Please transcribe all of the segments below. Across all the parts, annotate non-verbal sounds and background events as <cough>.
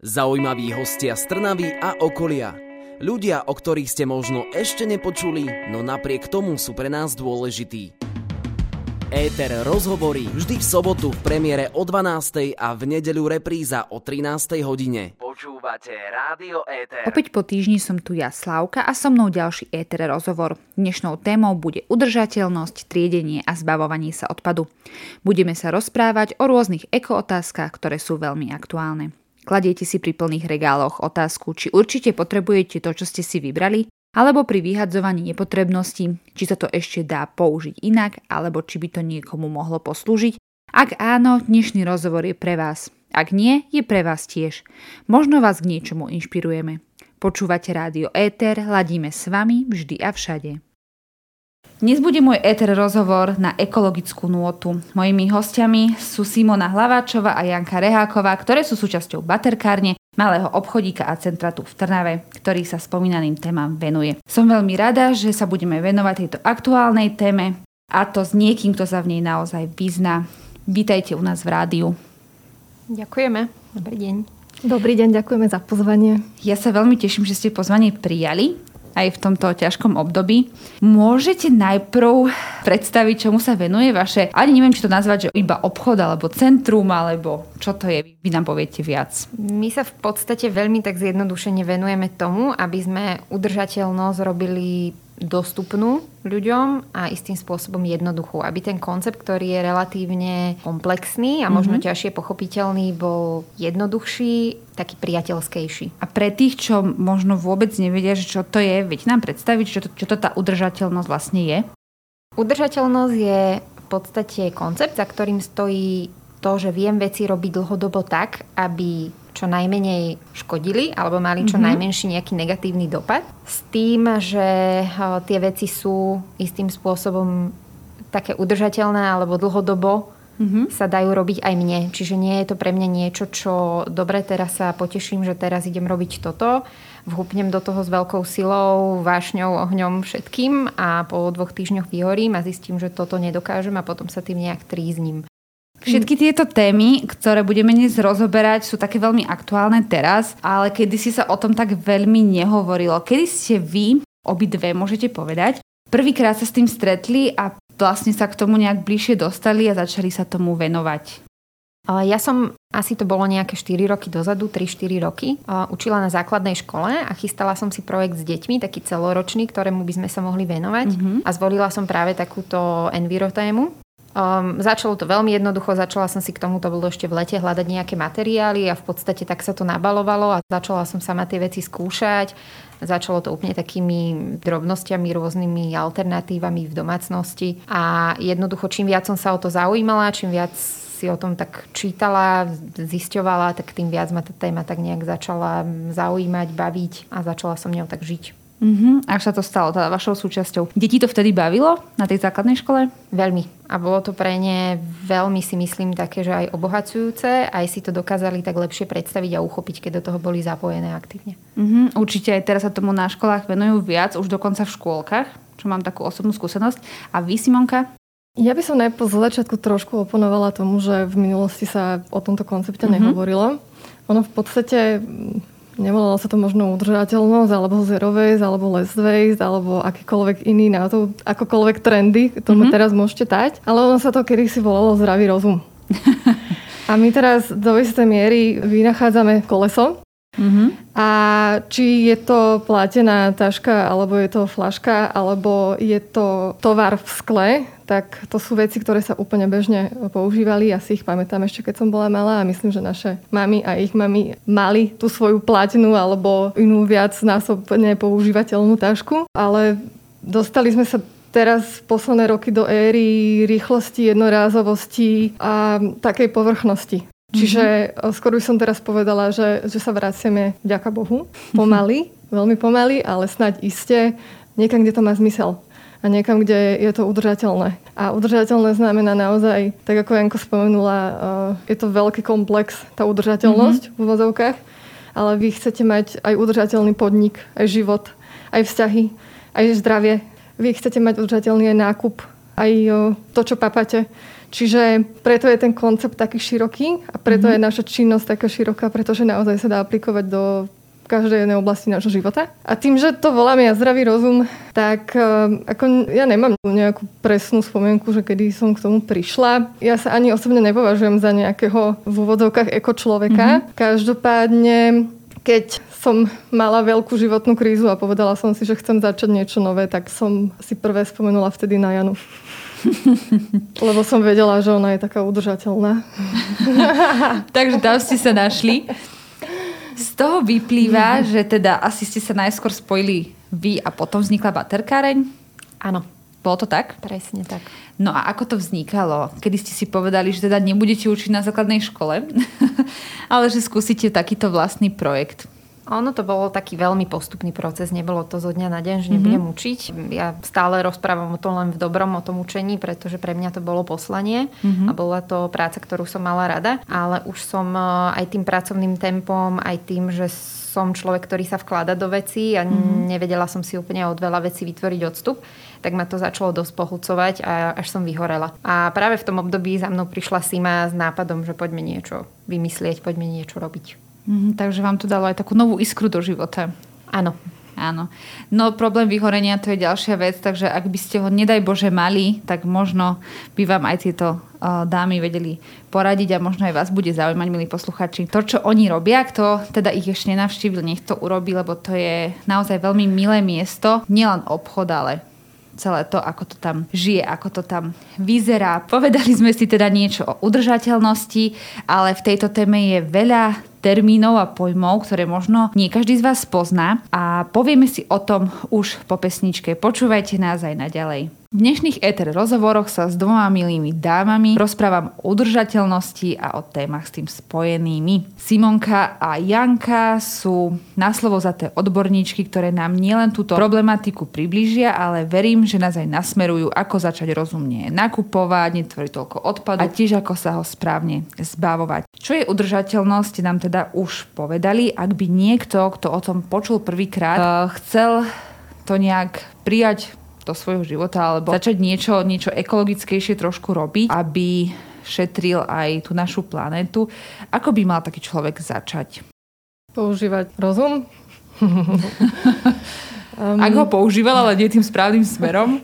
Zaujímaví hostia z Trnavy a okolia. Ľudia, o ktorých ste možno ešte nepočuli, no napriek tomu sú pre nás dôležití. Éter rozhovorí vždy v sobotu v premiére o 12. a v nedeľu repríza o 13. hodine. Počúvate Rádio Éter. Opäť po týždni som tu ja, Slávka, a so mnou ďalší Éter rozhovor. Dnešnou témou bude udržateľnosť, triedenie a zbavovanie sa odpadu. Budeme sa rozprávať o rôznych ekootázkach, ktoré sú veľmi aktuálne. Kladiete si pri plných regáloch otázku, či určite potrebujete to, čo ste si vybrali, alebo pri vyhadzovaní nepotrebnosti, či sa to ešte dá použiť inak, alebo či by to niekomu mohlo poslúžiť. Ak áno, dnešný rozhovor je pre vás. Ak nie, je pre vás tiež. Možno vás k niečomu inšpirujeme. Počúvate rádio Éter, ladíme s vami vždy a všade. Dnes bude môj éter rozhovor na ekologickú nôtu. Mojimi hostiami sú Simona Hlaváčová a Janka Reháková, ktoré sú súčasťou baterkárne, malého obchodíka a centra tu v Trnave, ktorý sa spomínaným témam venuje. Som veľmi rada, že sa budeme venovať tejto aktuálnej téme a to s niekým, kto sa v nej naozaj vyzná. Vítajte u nás v rádiu. Ďakujeme. Dobrý deň. Dobrý deň, ďakujeme za pozvanie. Ja sa veľmi teším, že ste pozvanie prijali aj v tomto ťažkom období. Môžete najprv predstaviť, čomu sa venuje vaše, ani neviem, či to nazvať, že iba obchod, alebo centrum, alebo čo to je, vy nám poviete viac. My sa v podstate veľmi tak zjednodušene venujeme tomu, aby sme udržateľnosť robili dostupnú ľuďom a istým spôsobom jednoduchú. Aby ten koncept, ktorý je relatívne komplexný a možno mm-hmm. ťažšie pochopiteľný, bol jednoduchší, taký priateľskejší. A pre tých, čo možno vôbec nevedia, že čo to je, viete nám predstaviť, čo to, čo to tá udržateľnosť vlastne je? Udržateľnosť je v podstate koncept, za ktorým stojí to, že viem veci robiť dlhodobo tak, aby čo najmenej škodili alebo mali čo mm-hmm. najmenší nejaký negatívny dopad. S tým, že tie veci sú istým spôsobom také udržateľné alebo dlhodobo mm-hmm. sa dajú robiť aj mne. Čiže nie je to pre mňa niečo, čo dobre, teraz sa poteším, že teraz idem robiť toto. Vhupnem do toho s veľkou silou, vášňou, ohňom, všetkým a po dvoch týždňoch vyhorím a zistím, že toto nedokážem a potom sa tým nejak trízním. Všetky tieto témy, ktoré budeme dnes rozoberať, sú také veľmi aktuálne teraz, ale kedy si sa o tom tak veľmi nehovorilo. Kedy ste vy, obidve, môžete povedať, prvýkrát sa s tým stretli a vlastne sa k tomu nejak bližšie dostali a začali sa tomu venovať? Ja som, asi to bolo nejaké 4 roky dozadu, 3-4 roky, učila na základnej škole a chystala som si projekt s deťmi, taký celoročný, ktorému by sme sa mohli venovať. Mm-hmm. A zvolila som práve takúto envirotému. Um, začalo to veľmi jednoducho, začala som si k tomu, to bolo ešte v lete, hľadať nejaké materiály a v podstate tak sa to nabalovalo a začala som sama tie veci skúšať. Začalo to úplne takými drobnosťami, rôznymi alternatívami v domácnosti a jednoducho čím viac som sa o to zaujímala, čím viac si o tom tak čítala, zisťovala, tak tým viac ma tá téma tak nejak začala zaujímať, baviť a začala som ňou tak žiť. Mm-hmm. Až sa to stalo teda vašou súčasťou. Deti to vtedy bavilo na tej základnej škole? Veľmi. A bolo to pre ne veľmi si myslím také, že aj obohacujúce, aj si to dokázali tak lepšie predstaviť a uchopiť, keď do toho boli zapojené aktívne. Mm-hmm. Určite aj teraz sa tomu na školách venujú viac, už dokonca v škôlkach, čo mám takú osobnú skúsenosť. A vy, Simonka? Ja by som najprv z začiatku trošku oponovala tomu, že v minulosti sa o tomto koncepte mm-hmm. nehovorilo. Ono v podstate Nevolalo sa to možno udržateľnosť, alebo zero waste, alebo less waste, alebo akýkoľvek iný názov, akokoľvek trendy, to mm-hmm. teraz môžete dať. Ale ono sa to kedysi volalo zdravý rozum. <laughs> A my teraz do istej miery vynachádzame koleso, Mm-hmm. A či je to platená taška, alebo je to flaška, alebo je to tovar v skle, tak to sú veci, ktoré sa úplne bežne používali. Ja si ich pamätám ešte, keď som bola malá a myslím, že naše mamy a ich mamy mali tú svoju platenú alebo inú viac násobne používateľnú tašku. Ale dostali sme sa teraz posledné roky do éry rýchlosti, jednorázovosti a takej povrchnosti. Čiže mm-hmm. skoro by som teraz povedala, že, že sa vraciame, vďaka Bohu, pomaly, veľmi pomaly, ale snáď iste niekam, kde to má zmysel a niekam, kde je to udržateľné. A udržateľné znamená naozaj, tak ako Janko spomenula, je to veľký komplex, tá udržateľnosť mm-hmm. v vozovkách, ale vy chcete mať aj udržateľný podnik, aj život, aj vzťahy, aj zdravie. Vy chcete mať udržateľný aj nákup, aj to, čo papate. Čiže preto je ten koncept taký široký a preto mm-hmm. je naša činnosť taká široká, pretože naozaj sa dá aplikovať do každej jednej oblasti nášho života. A tým, že to voláme ja zdravý rozum, tak ako ja nemám nejakú presnú spomienku, že kedy som k tomu prišla. Ja sa ani osobne nepovažujem za nejakého v úvodzovkách eko človeka. Mm-hmm. Každopádne keď som mala veľkú životnú krízu a povedala som si, že chcem začať niečo nové, tak som si prvé spomenula vtedy na Janu. <laughs> Lebo som vedela, že ona je taká udržateľná. <laughs> Takže tam ste sa našli. Z toho vyplýva, že teda asi ste sa najskôr spojili vy a potom vznikla baterkáreň? Áno. Bolo to tak? Presne tak. No a ako to vznikalo? Kedy ste si povedali, že teda nebudete učiť na základnej škole, <laughs> ale že skúsite takýto vlastný projekt? Ono to bolo taký veľmi postupný proces, nebolo to zo dňa na deň, že nebudem mm-hmm. učiť. Ja stále rozprávam o tom len v dobrom, o tom učení, pretože pre mňa to bolo poslanie mm-hmm. a bola to práca, ktorú som mala rada, ale už som e, aj tým pracovným tempom, aj tým, že som človek, ktorý sa vklada do vecí a mm-hmm. nevedela som si úplne od veľa vecí vytvoriť odstup, tak ma to začalo dosť pohľcovať a až som vyhorela. A práve v tom období za mnou prišla Sima s nápadom, že poďme niečo vymyslieť, poďme niečo robiť. Mm, takže vám to dalo aj takú novú iskru do života. Áno. Áno. No problém vyhorenia to je ďalšia vec, takže ak by ste ho nedaj Bože mali, tak možno by vám aj tieto uh, dámy vedeli poradiť a možno aj vás bude zaujímať, milí posluchači. To, čo oni robia, kto teda ich ešte nenavštívil, nech to urobí, lebo to je naozaj veľmi milé miesto. Nielen obchod, ale celé to, ako to tam žije, ako to tam vyzerá. Povedali sme si teda niečo o udržateľnosti, ale v tejto téme je veľa termínov a pojmov, ktoré možno nie každý z vás pozná a povieme si o tom už po pesničke. Počúvajte nás aj naďalej. V dnešných éter rozhovoroch sa s dvoma milými dámami rozprávam o udržateľnosti a o témach s tým spojenými. Simonka a Janka sú na slovo za tie odborníčky, ktoré nám nielen túto problematiku približia, ale verím, že nás aj nasmerujú, ako začať rozumne nakupovať, netvoriť toľko odpadu a tiež ako sa ho správne zbavovať. Čo je udržateľnosť, nám teda už povedali. Ak by niekto, kto o tom počul prvýkrát, uh, chcel to nejak prijať do svojho života alebo začať niečo, niečo ekologickejšie trošku robiť, aby šetril aj tú našu planetu. Ako by mal taký človek začať? Používať rozum. um, <laughs> Ak ho používal, ale nie tým správnym smerom?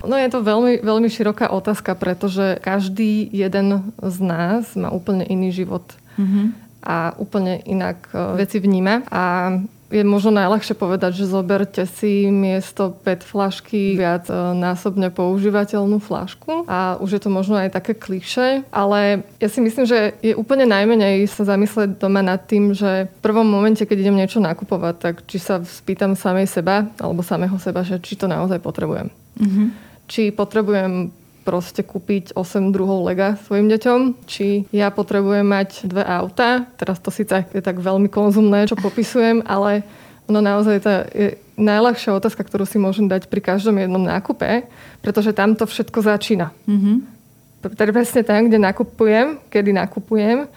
No je to veľmi, veľmi široká otázka, pretože každý jeden z nás má úplne iný život. Mm-hmm. A úplne inak uh, veci vníma. A je možno najľahšie povedať, že zoberte si miesto PET flašky viac e, násobne používateľnú flašku a už je to možno aj také kliše, ale ja si myslím, že je úplne najmenej sa zamyslieť doma nad tým, že v prvom momente, keď idem niečo nakupovať, tak či sa spýtam samej seba alebo samého seba, že či to naozaj potrebujem. Mm-hmm. Či potrebujem proste kúpiť 8 druhov lega svojim deťom, či ja potrebujem mať dve auta. Teraz to síce je tak veľmi konzumné, čo popisujem, ale ono naozaj tá je najľahšia otázka, ktorú si môžem dať pri každom jednom nákupe, pretože tam to všetko začína. Mm-hmm. Presne tam, kde nakupujem, kedy nakupujem,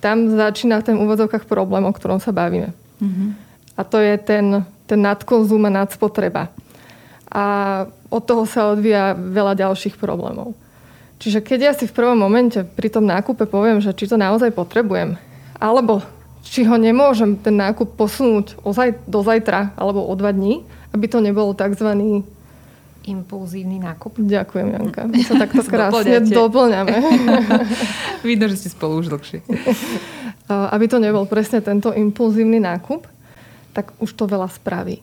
tam začína ten úvodzovkách problém, o ktorom sa bavíme. Mm-hmm. A to je ten, ten nadkonzum a nadspotreba a od toho sa odvíja veľa ďalších problémov. Čiže keď ja si v prvom momente pri tom nákupe poviem, že či to naozaj potrebujem, alebo či ho nemôžem ten nákup posunúť ozaj, do zajtra alebo o dva dní, aby to nebolo tzv. impulzívny nákup. Ďakujem, Janka. My sa takto <laughs> krásne doplňame. <laughs> Vidno, že ste spolu už dlhšie. <laughs> aby to nebol presne tento impulzívny nákup, tak už to veľa spraví.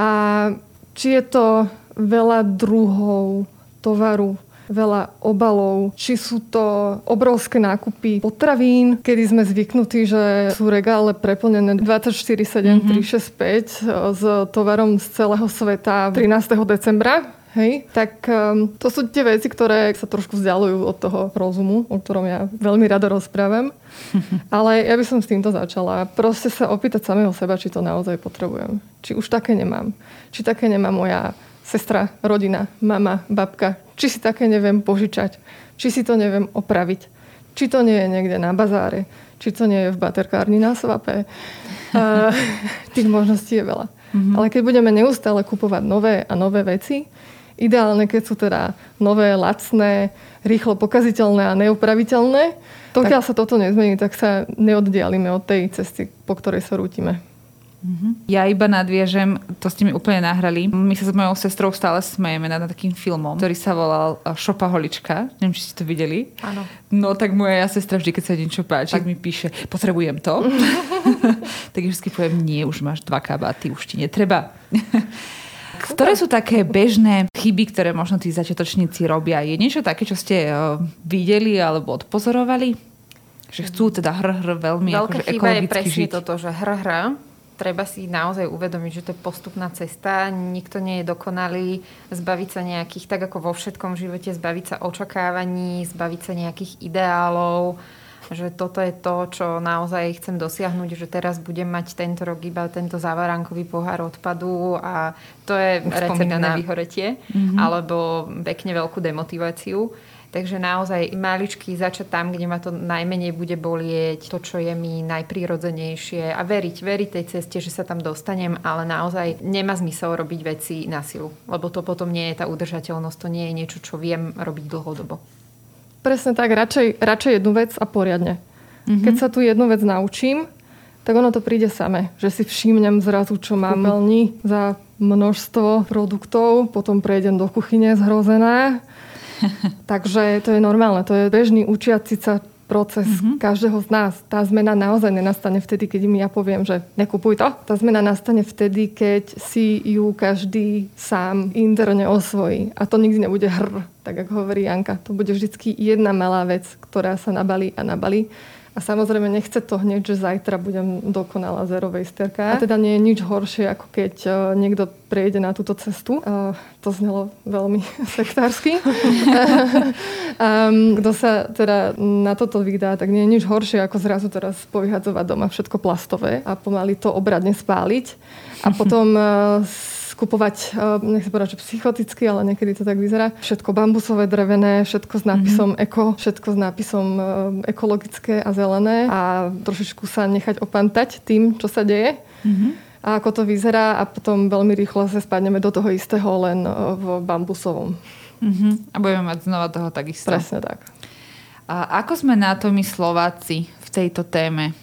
A či je to veľa druhov tovaru, veľa obalov, či sú to obrovské nákupy potravín, kedy sme zvyknutí, že sú regále preplnené 24-7, mm-hmm. 365 s tovarom z celého sveta 13. decembra Hej, tak um, to sú tie veci, ktoré sa trošku vzdialujú od toho rozumu, o ktorom ja veľmi rada rozprávam. <laughs> Ale ja by som s týmto začala. Proste sa opýtať samého seba, či to naozaj potrebujem. Či už také nemám. Či také nemá moja sestra, rodina, mama, babka. Či si také neviem požičať. Či si to neviem opraviť. Či to nie je niekde na bazáre. Či to nie je v baterkárni na svape. Uh, <laughs> tých možností je veľa. Mm-hmm. Ale keď budeme neustále kupovať nové a nové veci, Ideálne, keď sú teda nové, lacné, rýchlo pokaziteľné a neopraviteľné. Pokiaľ tak... sa toto nezmení, tak sa neoddialíme od tej cesty, po ktorej sa rútime. Mm-hmm. Ja iba nadviežem, to ste mi úplne nahrali. My sa s mojou sestrou stále smejeme nad takým filmom, ktorý sa volal e, Šopaholička. Neviem, či ste to videli. Áno. No tak moja sestra vždy, keď sa niečo páči, tak mi píše, potrebujem to. <laughs> <laughs> tak vždy poviem, nie, už máš dva kabáty, už ti netreba. <laughs> Ktoré sú také bežné chyby, ktoré možno tí začiatočníci robia? Je niečo také, čo ste uh, videli alebo odpozorovali? Že chcú teda hr, hr veľmi Veľká akože chyba je presne žiť. toto, že hr, hr treba si naozaj uvedomiť, že to je postupná cesta, nikto nie je dokonalý, zbaviť sa nejakých, tak ako vo všetkom živote, zbaviť sa očakávaní, zbaviť sa nejakých ideálov, že toto je to, čo naozaj chcem dosiahnuť, že teraz budem mať tento rok iba tento závarankový pohár odpadu a to je recept na vyhoretie mm-hmm. alebo pekne veľkú demotiváciu. Takže naozaj maličky začať tam, kde ma to najmenej bude bolieť, to, čo je mi najprirodzenejšie a veriť, veriť tej ceste, že sa tam dostanem, ale naozaj nemá zmysel robiť veci na silu, lebo to potom nie je tá udržateľnosť, to nie je niečo, čo viem robiť dlhodobo. Presne tak, radšej, radšej jednu vec a poriadne. Mm-hmm. Keď sa tu jednu vec naučím, tak ono to príde same. Že si všimnem zrazu, čo mám veľmi za množstvo produktov, potom prejdem do kuchyne zhrozená <laughs> Takže to je normálne, to je bežný učiaci sa proces mm-hmm. každého z nás. Tá zmena naozaj nenastane vtedy, keď im ja poviem, že nekupuj to. Tá zmena nastane vtedy, keď si ju každý sám interne osvojí. A to nikdy nebude hr, tak ako hovorí Janka. To bude vždy jedna malá vec, ktorá sa nabalí a nabalí a samozrejme nechce to hneď, že zajtra budem dokonalá zerovej sterka. A teda nie je nič horšie, ako keď uh, niekto prejde na túto cestu. Uh, to znelo veľmi <laughs> sektársky. <laughs> um, kto sa teda na toto vydá, tak nie je nič horšie, ako zrazu teraz povyhadzovať doma všetko plastové a pomaly to obradne spáliť. A potom kupovať, eh, nech sa povedať, že psychoticky, ale niekedy to tak vyzerá. Všetko bambusové, drevené, všetko s nápisom mm-hmm. eko, všetko s nápisom eh, ekologické a zelené a trošičku sa nechať opantať tým, čo sa deje. Mm-hmm a ako to vyzerá a potom veľmi rýchlo sa spadneme do toho istého len eh, v bambusovom. Uh-huh. A budeme mať znova toho takisto. Presne tak. A ako sme na to my Slováci v tejto téme?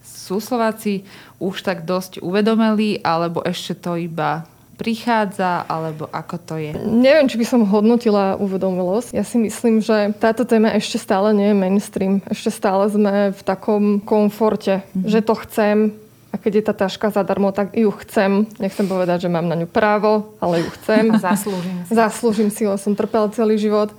Sú Slováci už tak dosť uvedomeli, alebo ešte to iba prichádza, alebo ako to je? Neviem, či by som hodnotila uvedomilosť. Ja si myslím, že táto téma ešte stále nie je mainstream. Ešte stále sme v takom komforte, mm-hmm. že to chcem, a keď je tá taška zadarmo, tak ju chcem. Nechcem povedať, že mám na ňu právo, ale ju chcem. <laughs> Zaslúžim si. Zaslúžim si, lebo som trpel celý život.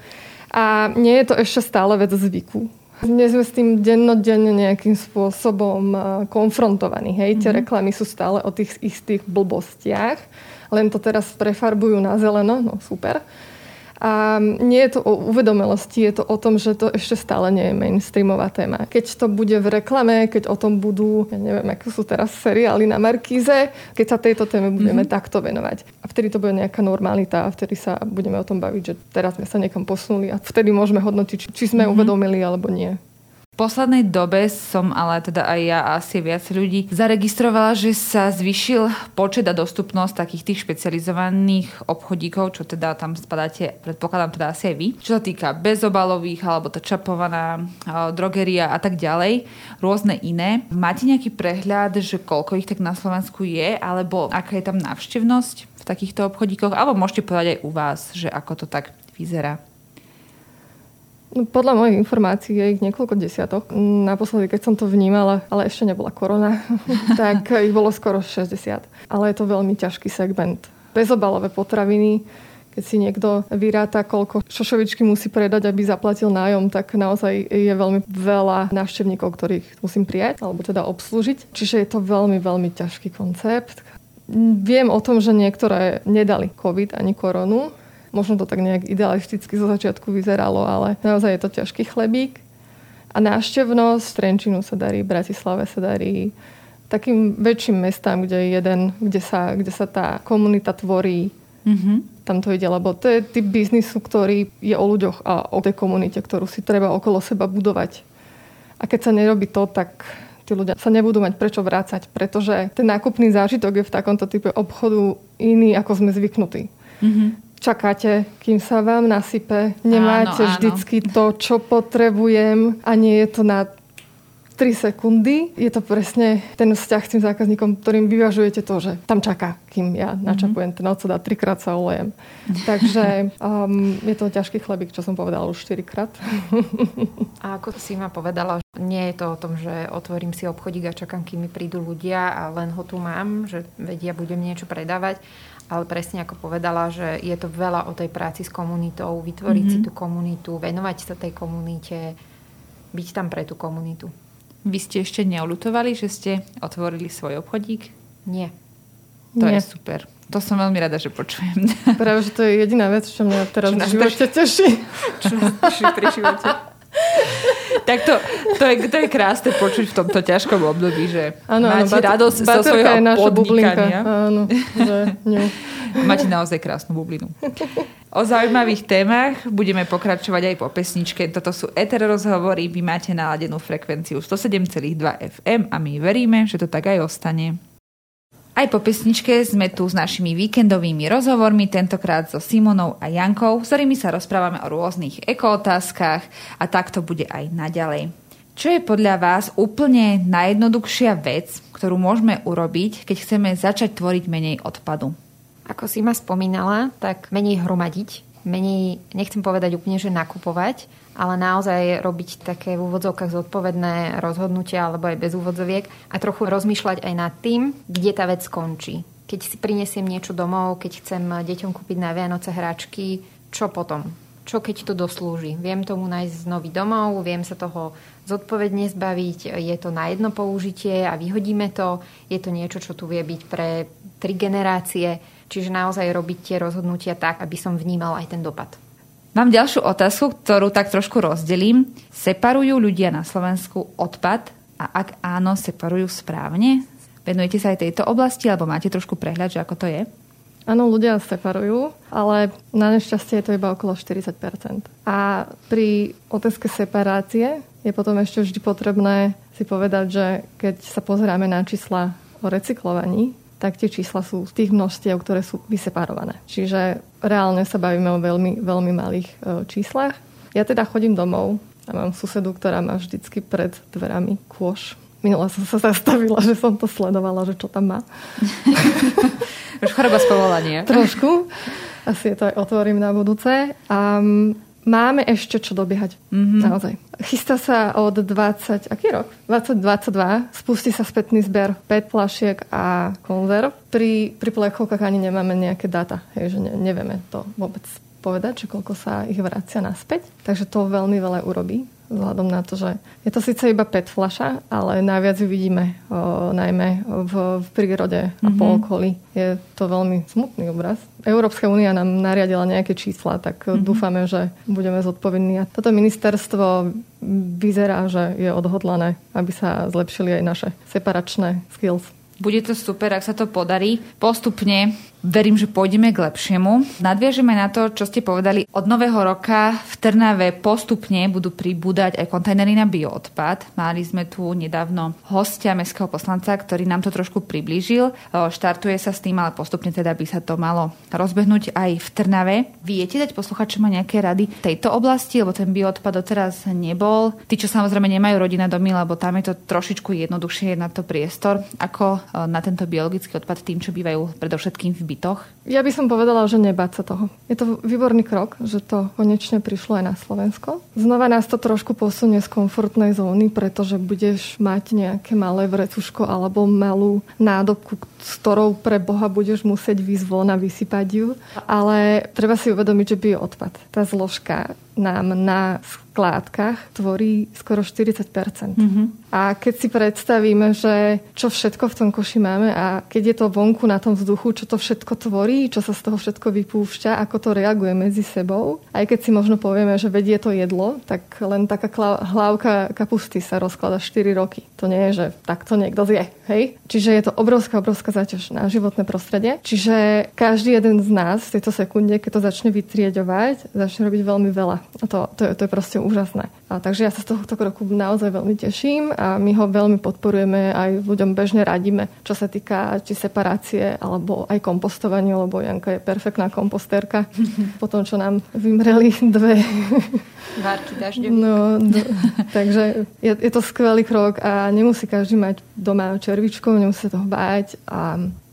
A nie je to ešte stále vec zvyku. Nie sme s tým dennodenne nejakým spôsobom konfrontovaní. Hej? Tie mm-hmm. reklamy sú stále o tých istých blbostiach, len to teraz prefarbujú na zeleno, no super. A nie je to o uvedomelosti, je to o tom, že to ešte stále nie je mainstreamová téma. Keď to bude v reklame, keď o tom budú, ja neviem, ako sú teraz seriály na Markíze, keď sa tejto téme budeme mm-hmm. takto venovať. A vtedy to bude nejaká normalita a vtedy sa budeme o tom baviť, že teraz sme sa niekam posunuli a vtedy môžeme hodnotiť, či, sme mm-hmm. uvedomili alebo nie. V poslednej dobe som, ale teda aj ja a asi viac ľudí, zaregistrovala, že sa zvyšil počet a dostupnosť takých tých špecializovaných obchodíkov, čo teda tam spadáte, predpokladám teda asi aj vy. Čo sa týka bezobalových, alebo tá čapovaná drogeria a tak ďalej, rôzne iné. Máte nejaký prehľad, že koľko ich tak na Slovensku je, alebo aká je tam návštevnosť v takýchto obchodíkoch, alebo môžete povedať aj u vás, že ako to tak vyzerá. Podľa mojich informácií je ich niekoľko desiatok. Naposledy, keď som to vnímala, ale ešte nebola korona, <laughs> tak ich bolo skoro 60. Ale je to veľmi ťažký segment. Bezobalové potraviny, keď si niekto vyráta, koľko šošovičky musí predať, aby zaplatil nájom, tak naozaj je veľmi veľa návštevníkov, ktorých musím prijať, alebo teda obslúžiť. Čiže je to veľmi, veľmi ťažký koncept. Viem o tom, že niektoré nedali COVID ani koronu, Možno to tak nejak idealisticky zo začiatku vyzeralo, ale naozaj je to ťažký chlebík. A návštevnosť Trenčinu sa darí, Bratislave sa darí, takým väčším mestám, kde je jeden, kde sa, kde sa tá komunita tvorí. Mm-hmm. Tam to ide, lebo to je typ biznisu, ktorý je o ľuďoch a o tej komunite, ktorú si treba okolo seba budovať. A keď sa nerobí to, tak tí ľudia sa nebudú mať prečo vrácať, pretože ten nákupný zážitok je v takomto type obchodu iný, ako sme zvyknutí. Mm-hmm. Čakáte, kým sa vám nasype. Nemáte áno, áno. vždycky to, čo potrebujem a nie je to na 3 sekundy. Je to presne ten vzťah s tým zákazníkom, ktorým vyvažujete to, že tam čaká, kým ja mhm. načapujem ten ocot a trikrát sa olejem. <laughs> Takže um, je to ťažký chlebík, čo som povedala už 4 krát. A ako si ma povedala, nie je to o tom, že otvorím si obchodík a čakám, kým mi prídu ľudia a len ho tu mám, že vedia, budem niečo predávať ale presne ako povedala, že je to veľa o tej práci s komunitou, vytvoriť mm-hmm. si tú komunitu, venovať sa tej komunite, byť tam pre tú komunitu. Vy ste ešte neolutovali, že ste otvorili svoj obchodík? Nie. To Nie. je super. To som veľmi rada, že počujem. Práve, že to je jediná vec, čo mňa teraz čo v živote teší. Čo nás teší pri živote. Tak to, to, je, to je krásne počuť v tomto ťažkom období, že ano, máte ano, radosť zo svojho je podnikania. Áno, že <laughs> Máte naozaj krásnu bublinu. O zaujímavých témach budeme pokračovať aj po pesničke. Toto sú Eter rozhovory, vy máte naladenú frekvenciu 107,2 FM a my veríme, že to tak aj ostane. Aj po pesničke sme tu s našimi víkendovými rozhovormi, tentokrát so Simonou a Jankou, s ktorými sa rozprávame o rôznych ekootázkach a tak to bude aj naďalej. Čo je podľa vás úplne najjednoduchšia vec, ktorú môžeme urobiť, keď chceme začať tvoriť menej odpadu? Ako si ma spomínala, tak menej hromadiť, menej, nechcem povedať úplne, že nakupovať, ale naozaj robiť také v úvodzovkách zodpovedné rozhodnutia alebo aj bez úvodzoviek a trochu rozmýšľať aj nad tým, kde tá vec skončí. Keď si prinesiem niečo domov, keď chcem deťom kúpiť na Vianoce hráčky, čo potom? Čo keď to doslúži? Viem tomu nájsť nový domov, viem sa toho zodpovedne zbaviť, je to na jedno použitie a vyhodíme to, je to niečo, čo tu vie byť pre tri generácie, čiže naozaj robiť tie rozhodnutia tak, aby som vnímal aj ten dopad. Mám ďalšiu otázku, ktorú tak trošku rozdelím. Separujú ľudia na Slovensku odpad a ak áno, separujú správne? Venujete sa aj tejto oblasti alebo máte trošku prehľad, že ako to je? Áno, ľudia separujú, ale na nešťastie je to iba okolo 40% A pri otázke separácie je potom ešte vždy potrebné si povedať, že keď sa pozeráme na čísla o recyklovaní, tak tie čísla sú z tých množstiev, ktoré sú vyseparované. Čiže reálne sa bavíme o veľmi, veľmi malých e, číslach. Ja teda chodím domov a mám susedu, ktorá má vždycky pred dverami kôš. Minula som sa zastavila, že som to sledovala, že čo tam má. <laughs> Už choroba z povolania. Trošku. Asi to aj otvorím na budúce. A máme ešte čo dobiehať. Mm-hmm. Naozaj. Chystá sa od 20, aký rok? 2022. Spustí sa spätný zber PET flašiek a konzerv. Pri, pri plechovkách ani nemáme nejaké dáta. Hej, že ne, nevieme to vôbec povedať, že koľko sa ich vracia naspäť. Takže to veľmi veľa urobí vzhľadom na to, že je to síce iba PET fľaša, ale najviac ju vidíme o, najmä v, v prírode a mm-hmm. po okolí. Je to veľmi smutný obraz. Európska únia nám nariadila nejaké čísla, tak mm-hmm. dúfame, že budeme zodpovední. A toto ministerstvo vyzerá, že je odhodlané, aby sa zlepšili aj naše separačné skills. Bude to super, ak sa to podarí. Postupne verím, že pôjdeme k lepšiemu. Nadviažeme na to, čo ste povedali. Od nového roka v Trnave postupne budú pribúdať aj kontajnery na bioodpad. Mali sme tu nedávno hostia mestského poslanca, ktorý nám to trošku priblížil. Štartuje sa s tým, ale postupne teda by sa to malo rozbehnúť aj v Trnave. Viete dať posluchačom nejaké rady v tejto oblasti, lebo ten bioodpad doteraz nebol. Tí, čo samozrejme nemajú rodina domy, lebo tam je to trošičku jednoduchšie na to priestor, ako na tento biologický odpad tým, čo bývajú predovšetkým v bytoch? Ja by som povedala, že nebáť sa toho. Je to výborný krok, že to konečne prišlo aj na Slovensko. Znova nás to trošku posunie z komfortnej zóny, pretože budeš mať nejaké malé vrecuško alebo malú nádobku, s ktorou pre Boha budeš musieť výsť von a vysypať ju. Ale treba si uvedomiť, že bio odpad. Tá zložka nám na skládkach tvorí skoro 40 mm-hmm. A keď si predstavíme, že čo všetko v tom koši máme a keď je to vonku na tom vzduchu, čo to všetko tvorí, čo sa z toho všetko vypúšťa, ako to reaguje medzi sebou, aj keď si možno povieme, že vedie to jedlo, tak len taká hlávka kapusty sa rozklada 4 roky. To nie je, že takto niekto zje. Hej? Čiže je to obrovská, obrovská záťaž na životné prostredie. Čiže každý jeden z nás v tejto sekunde, keď to začne vytriedovať, začne robiť veľmi veľa A to, to, je, to je proste úžasné. A takže ja sa z tohto kroku naozaj veľmi teším a my ho veľmi podporujeme, aj ľuďom bežne radíme, čo sa týka či separácie, alebo aj kompostovania, lebo Janka je perfektná kompostérka. <laughs> po tom, čo nám vymreli dve Várky No, d- takže je, je to skvelý krok a nemusí každý mať doma červičku, nemusí sa toho báť a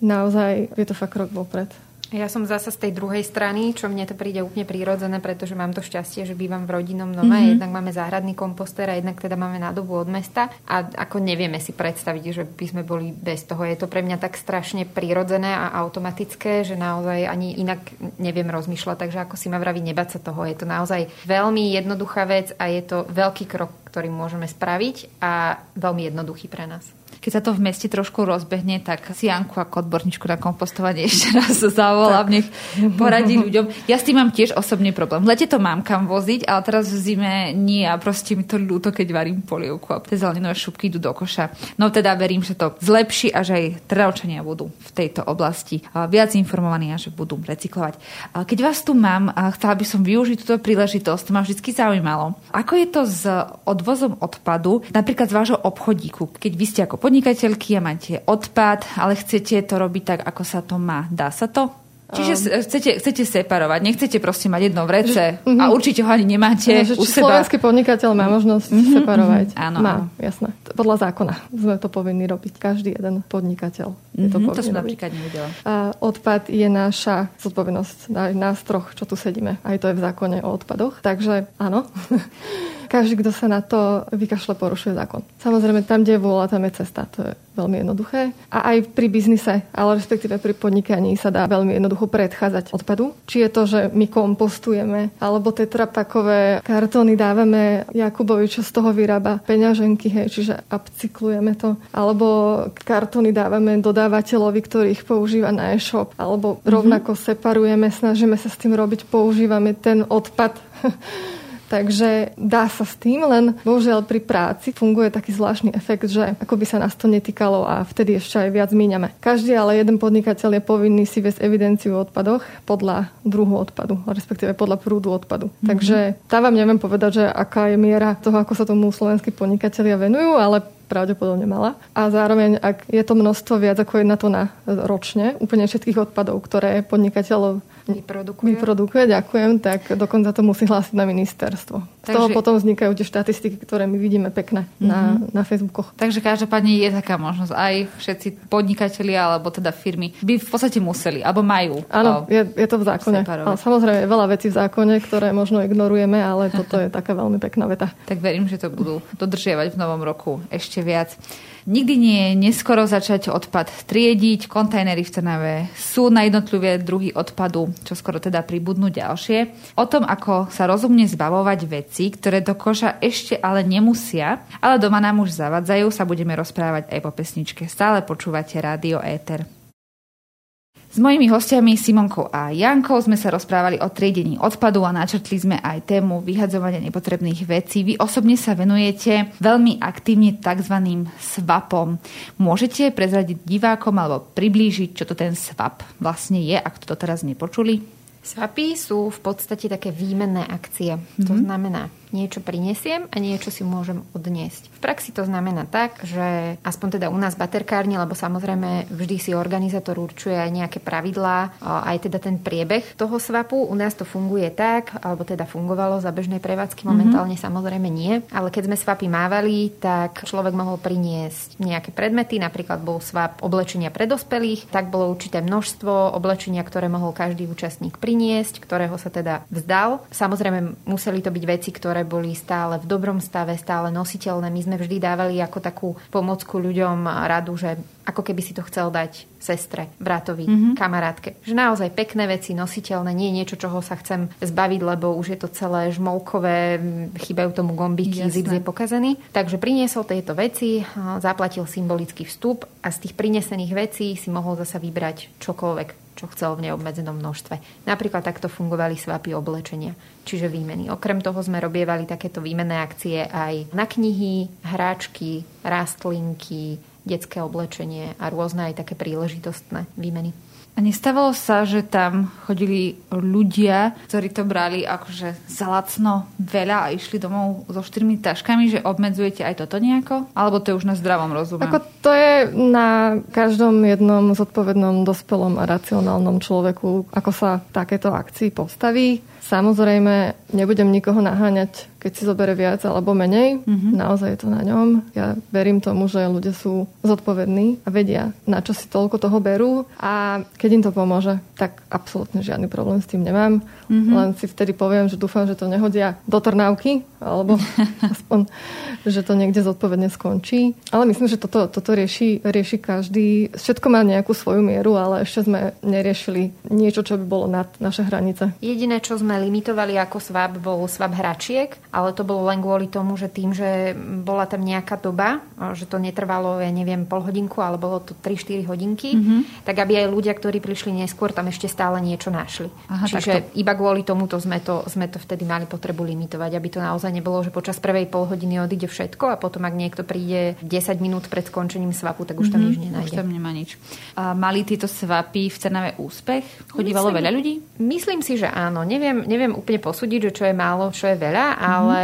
naozaj je to fakt krok vopred. Ja som zasa z tej druhej strany, čo mne to príde úplne prírodzené, pretože mám to šťastie, že bývam v rodinnom dome. Mm-hmm. Jednak máme záhradný komposter a jednak teda máme nádobu od mesta. A ako nevieme si predstaviť, že by sme boli bez toho. Je to pre mňa tak strašne prírodzené a automatické, že naozaj ani inak neviem rozmýšľať. Takže ako si ma vraví, nebať sa toho. Je to naozaj veľmi jednoduchá vec a je to veľký krok, ktorý môžeme spraviť a veľmi jednoduchý pre nás keď sa to v meste trošku rozbehne, tak si Janku ako odborníčku na kompostovanie <laughs> ešte raz zavolám, nech poradí ľuďom. Ja s tým mám tiež osobný problém. V lete to mám kam voziť, ale teraz v zime nie a proste mi to ľúto, keď varím polievku a tie zeleninové šupky idú do koša. No teda verím, že to zlepší a že aj Trnavčania budú v tejto oblasti viac informovaní a že budú recyklovať. Keď vás tu mám, chcela by som využiť túto príležitosť, to ma vždy zaujímalo. Ako je to s odvozom odpadu, napríklad z vášho obchodíku, keď vy ste ako podnikateľky a máte odpad, ale chcete to robiť tak, ako sa to má. Dá sa to? Čiže um, chcete, chcete separovať, nechcete proste mať jedno vrece uh-huh. a mhm. určite ho ani nemáte no, u seba. Slovenský podnikateľ má možnosť uh-huh, separovať. Uh-huh, áno. Má, jasné. Podľa zákona sme to povinní robiť. Každý jeden podnikateľ je to To som napríklad nevedela. A odpad je naša zodpovednosť, aj nás troch, čo tu sedíme. Aj to je v zákone o odpadoch. Takže áno. <laughs> Každý, kto sa na to vykašle, porušuje zákon. Samozrejme, tam, kde je vôľa, tam je cesta. To je veľmi jednoduché. A aj pri biznise, ale respektíve pri podnikaní sa dá veľmi jednoducho predchádzať odpadu. Či je to, že my kompostujeme, alebo tetrapakové kartóny dávame Jakubovi, čo z toho vyrába peňaženky, hej, čiže upcyklujeme to. Alebo kartóny dávame dodávateľovi, ktorý ich používa na e-shop. Alebo mm-hmm. rovnako separujeme, snažíme sa s tým robiť, používame ten odpad <laughs> Takže dá sa s tým, len bohužiaľ pri práci funguje taký zvláštny efekt, že ako by sa nás to netýkalo a vtedy ešte aj viac míňame. Každý ale jeden podnikateľ je povinný si viesť evidenciu o odpadoch podľa druhu odpadu, respektíve podľa prúdu odpadu. Mm-hmm. Takže tam vám neviem povedať, že aká je miera toho, ako sa tomu slovenskí podnikatelia venujú, ale pravdepodobne mala. A zároveň, ak je to množstvo viac ako jedna tona ročne, úplne všetkých odpadov, ktoré podnikateľov vyprodukuje. vyprodukuje, ďakujem, tak dokonca to musí hlásiť na ministerstvo. Z toho potom vznikajú tie štatistiky, ktoré my vidíme pekné mm-hmm. na, mhm. na Facebookoch. Takže každopádne je taká možnosť. Aj všetci podnikatelia alebo teda firmy by v podstate museli, alebo majú. Áno, je, je to v zákone. Ale samozrejme je veľa vecí v zákone, ktoré možno ignorujeme, ale <laughs> toto je taká veľmi pekná veta. tak verím, že to budú dodržiavať v novom roku ešte viac. Nikdy nie je neskoro začať odpad triediť. Kontajnery v Trnave sú na jednotlivé druhy odpadu, čo skoro teda pribudnú ďalšie. O tom, ako sa rozumne zbavovať veci, ktoré do koša ešte ale nemusia, ale doma nám už zavadzajú, sa budeme rozprávať aj po pesničke. Stále počúvate Rádio Éter. S mojimi hostiami Simonkou a Jankou sme sa rozprávali o triedení odpadu a načrtli sme aj tému vyhadzovania nepotrebných vecí. Vy osobne sa venujete veľmi aktívne tzv. swapom. Môžete prezradiť divákom alebo priblížiť, čo to ten swap vlastne je, ak to teraz nepočuli? Swapy sú v podstate také výmenné akcie. Mm-hmm. To mhm. znamená, niečo prinesiem a niečo si môžem odniesť. V praxi to znamená tak, že aspoň teda u nás baterkárne, lebo samozrejme vždy si organizátor určuje aj nejaké pravidlá, aj teda ten priebeh toho svapu. U nás to funguje tak, alebo teda fungovalo za bežnej prevádzky, mhm. momentálne mm-hmm. samozrejme nie, ale keď sme svapy mávali, tak človek mohol priniesť nejaké predmety, napríklad bol svap oblečenia pre dospelých, tak bolo určité množstvo oblečenia, ktoré mohol každý účastník priniesť, ktorého sa teda vzdal. Samozrejme museli to byť veci, ktoré ktoré boli stále v dobrom stave, stále nositeľné. My sme vždy dávali ako takú pomocku ľuďom radu, že ako keby si to chcel dať sestre, bratovi, mm-hmm. kamarátke. Že naozaj pekné veci, nositeľné, nie niečo, čoho sa chcem zbaviť, lebo už je to celé žmolkové, chýbajú tomu gombiky, zip je pokazený. Takže priniesol tieto veci, zaplatil symbolický vstup a z tých prinesených vecí si mohol zasa vybrať čokoľvek čo chcel v neobmedzenom množstve. Napríklad takto fungovali svapy oblečenia, čiže výmeny. Okrem toho sme robievali takéto výmenné akcie aj na knihy, hráčky, rastlinky, detské oblečenie a rôzne aj také príležitostné výmeny. A nestávalo sa, že tam chodili ľudia, ktorí to brali akože za lacno veľa a išli domov so štyrmi taškami, že obmedzujete aj toto nejako? Alebo to je už na zdravom rozume? Ako to je na každom jednom zodpovednom, dospelom a racionálnom človeku, ako sa takéto akcii postaví. Samozrejme, nebudem nikoho naháňať, keď si zobere viac alebo menej. Mm-hmm. Naozaj je to na ňom. Ja verím tomu, že ľudia sú zodpovední a vedia, na čo si toľko toho berú. A keď im to pomôže, tak absolútne žiadny problém s tým nemám. Mm-hmm. Len si vtedy poviem, že dúfam, že to nehodia do Trnávky, alebo <laughs> aspoň, že to niekde zodpovedne skončí. Ale myslím, že toto, toto rieši, rieši každý. Všetko má nejakú svoju mieru, ale ešte sme neriešili niečo, čo by bolo nad naše hranice. Jediné, čo sme limitovali ako svab, bol svab hračiek, ale to bolo len kvôli tomu, že tým, že bola tam nejaká doba, že to netrvalo, ja neviem, pol hodinku, ale bolo to 3-4 hodinky, mm-hmm. tak aby aj ľudia, ktorí prišli neskôr, tam ešte stále niečo našli. Aha, Čiže to... iba kvôli tomuto sme to, sme to vtedy mali potrebu limitovať, aby to naozaj nebolo, že počas prvej pol hodiny odíde všetko a potom, ak niekto príde 10 minút pred skončením svapu, tak už tam mm-hmm. nič nenájde. Už tam nemá nič. A mali tieto svapy v Trnave úspech? Chodívalo veľa ľudí? Myslím si, že áno. Neviem, neviem úplne posúdiť, že čo je málo, čo je veľa, mm-hmm. ale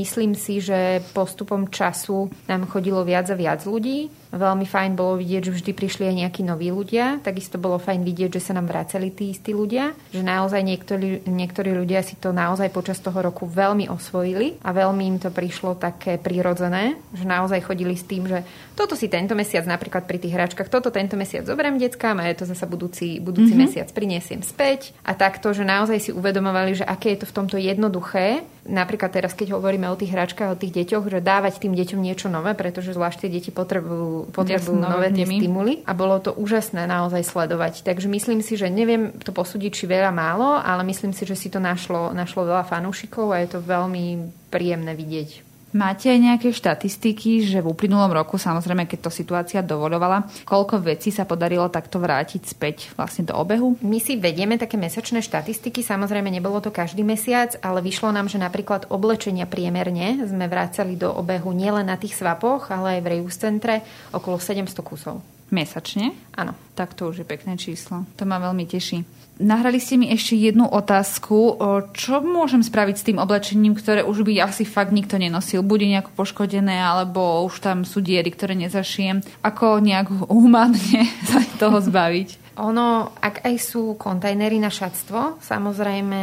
myslím si, že postupom času nám chodilo viac a viac ľudí Veľmi fajn bolo vidieť, že vždy prišli aj nejakí noví ľudia. Takisto bolo fajn vidieť, že sa nám vracali tí istí ľudia. Že naozaj niektorí, niektorí ľudia si to naozaj počas toho roku veľmi osvojili a veľmi im to prišlo také prirodzené, že naozaj chodili s tým, že toto si tento mesiac napríklad pri tých hračkách, toto tento mesiac zoberiem deckám a je to zase budúci, budúci mm-hmm. mesiac priniesiem späť. A takto, že naozaj si uvedomovali, že aké je to v tomto jednoduché. Napríklad teraz, keď hovoríme o tých hračkách, o tých deťoch, že dávať tým deťom niečo nové, pretože zvlášť tie deti potrebujú potrebujú nové tie stimuly a bolo to úžasné naozaj sledovať. Takže myslím si, že neviem to posúdiť, či veľa málo, ale myslím si, že si to našlo, našlo veľa fanúšikov a je to veľmi príjemné vidieť. Máte aj nejaké štatistiky, že v uplynulom roku, samozrejme, keď to situácia dovolovala, koľko vecí sa podarilo takto vrátiť späť vlastne do obehu? My si vedieme také mesačné štatistiky, samozrejme nebolo to každý mesiac, ale vyšlo nám, že napríklad oblečenia priemerne sme vrácali do obehu nielen na tých svapoch, ale aj v Reus centre okolo 700 kusov. Mesačne? Áno. Tak to už je pekné číslo. To ma veľmi teší. Nahrali ste mi ešte jednu otázku. Čo môžem spraviť s tým oblečením, ktoré už by asi fakt nikto nenosil? Bude nejako poškodené, alebo už tam sú diery, ktoré nezašijem? Ako nejak humánne <laughs> sa toho zbaviť? Ono, ak aj sú kontajnery na šatstvo, samozrejme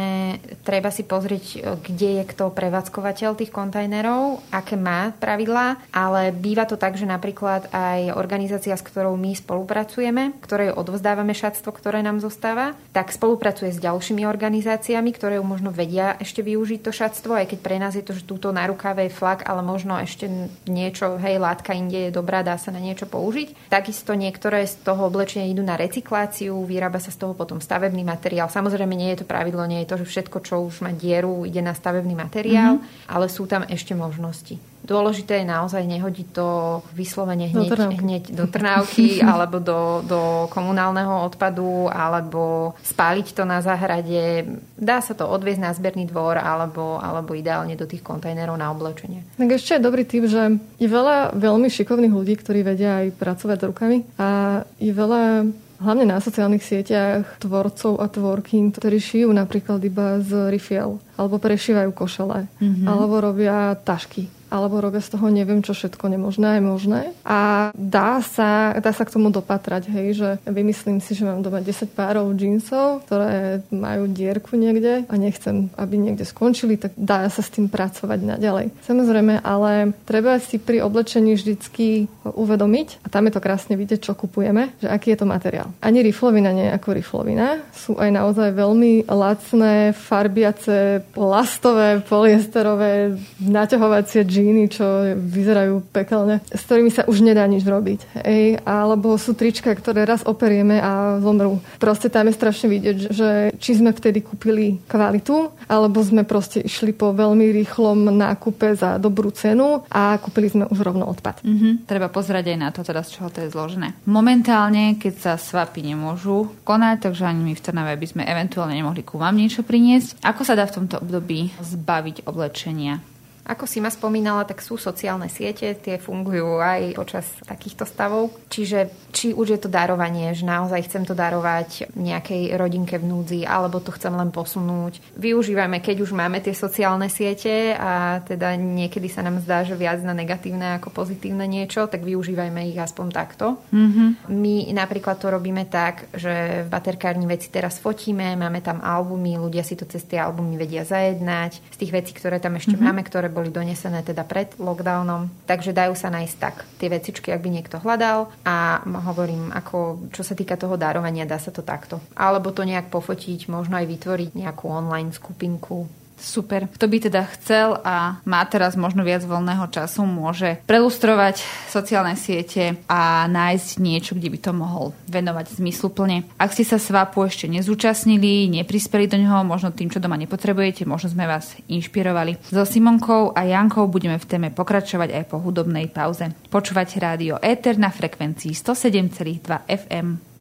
treba si pozrieť, e, kde je kto prevádzkovateľ tých kontajnerov, aké má pravidlá, ale býva to tak, že napríklad aj organizácia, s ktorou my spolupracujeme, ktorej odovzdávame šatstvo, ktoré nám zostáva, tak spolupracuje s ďalšími organizáciami, ktoré ju možno vedia ešte využiť to šatstvo, aj keď pre nás je to, že túto na rukáve je flak, ale možno ešte niečo, hej, látka inde je dobrá, dá sa na niečo použiť. Takisto niektoré z toho oblečenia idú na recykláciu recykláciu, vyrába sa z toho potom stavebný materiál. Samozrejme nie je to pravidlo, nie je to, že všetko, čo už má dieru, ide na stavebný materiál, mm-hmm. ale sú tam ešte možnosti. Dôležité je naozaj nehodiť to vyslovene hneď do Trnávky, hneď <laughs> do trnávky alebo do, do komunálneho odpadu alebo spáliť to na záhrade. Dá sa to odviezť na zberný dvor alebo, alebo ideálne do tých kontajnerov na oblečenie. Tak ešte je dobrý tip, že je veľa veľmi šikovných ľudí, ktorí vedia aj pracovať rukami a je veľa hlavne na sociálnych sieťach tvorcov a tvorky, ktorí šijú napríklad iba z rifiel, alebo prešívajú košele, mm-hmm. alebo robia tašky alebo robia z toho neviem čo všetko nemožné aj možné. A dá sa, dá sa k tomu dopatrať, hej, že vymyslím si, že mám doma 10 párov džínsov, ktoré majú dierku niekde a nechcem, aby niekde skončili, tak dá sa s tým pracovať naďalej. Samozrejme, ale treba si pri oblečení vždycky uvedomiť, a tam je to krásne vidieť, čo kupujeme, že aký je to materiál. Ani riflovina nie je ako riflovina. Sú aj naozaj veľmi lacné, farbiace, plastové, poliesterové, naťahovacie džínsy džíny, čo vyzerajú pekelne, s ktorými sa už nedá nič robiť. Ej, alebo sú trička, ktoré raz operieme a zomrú. Proste tam je strašne vidieť, že či sme vtedy kúpili kvalitu, alebo sme proste išli po veľmi rýchlom nákupe za dobrú cenu a kúpili sme už rovno odpad. Mm-hmm. Treba pozerať aj na to, teda z čoho to je zložené. Momentálne, keď sa svapy nemôžu konať, takže ani my v Trnave by sme eventuálne nemohli ku vám niečo priniesť. Ako sa dá v tomto období zbaviť oblečenia? Ako si ma spomínala, tak sú sociálne siete, tie fungujú aj počas takýchto stavov. Čiže či už je to darovanie, že naozaj chcem to darovať nejakej rodinke v núdzi, alebo to chcem len posunúť. Využívame, keď už máme tie sociálne siete a teda niekedy sa nám zdá, že viac na negatívne ako pozitívne niečo, tak využívajme ich aspoň takto. Mm-hmm. My napríklad to robíme tak, že v baterkárni veci teraz fotíme, máme tam albumy, ľudia si to cez tie albumy vedia zajednať. Z tých vecí, ktoré tam ešte mm-hmm. máme, ktoré boli donesené teda pred lockdownom. Takže dajú sa nájsť tak tie vecičky, ak by niekto hľadal a hovorím, ako čo sa týka toho darovania, dá sa to takto. Alebo to nejak pofotiť, možno aj vytvoriť nejakú online skupinku Super. Kto by teda chcel a má teraz možno viac voľného času, môže prelustrovať sociálne siete a nájsť niečo, kde by to mohol venovať zmysluplne. Ak ste sa svapu ešte nezúčastnili, neprispeli do neho, možno tým, čo doma nepotrebujete, možno sme vás inšpirovali. So Simonkou a Jankou budeme v téme pokračovať aj po hudobnej pauze. Počúvať rádio Éter na frekvencii 107,2 FM.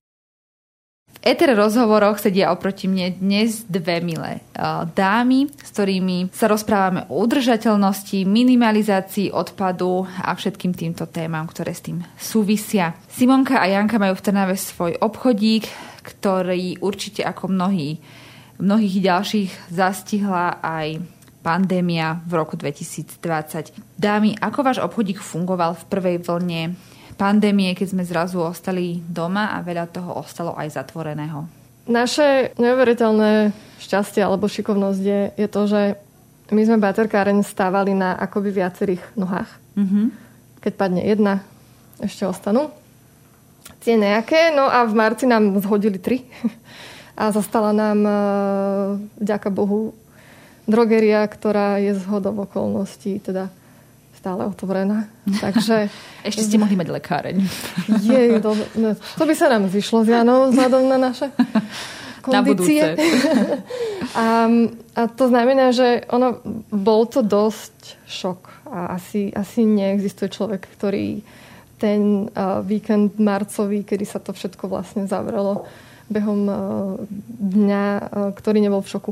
Eter rozhovoroch sedia oproti mne dnes dve milé dámy, s ktorými sa rozprávame o udržateľnosti, minimalizácii odpadu a všetkým týmto témam, ktoré s tým súvisia. Simonka a Janka majú v Trnave svoj obchodík, ktorý určite ako mnohí, mnohých ďalších zastihla aj pandémia v roku 2020. Dámy, ako váš obchodík fungoval v prvej vlne pandémie, keď sme zrazu ostali doma a veľa toho ostalo aj zatvoreného? Naše neuveriteľné šťastie alebo šikovnosť je, je to, že my sme baterkáreň stávali na akoby viacerých nohách. Mm-hmm. Keď padne jedna, ešte ostanú. Tie nejaké, no a v marci nám zhodili tri. <laughs> A zostala nám, e, ďaká Bohu, drogeria, ktorá je z hodov okolností, teda stále otvorená. Takže... <laughs> Ešte ste mohli mať lekáreň. <laughs> Je, to, no, to by sa nám zišlo s Janou vzhľadom na naše <laughs> kondície. Na a, a to znamená, že ono, bol to dosť šok. A asi, asi neexistuje človek, ktorý ten uh, víkend marcový, kedy sa to všetko vlastne zavrelo behom uh, dňa, uh, ktorý nebol v šoku.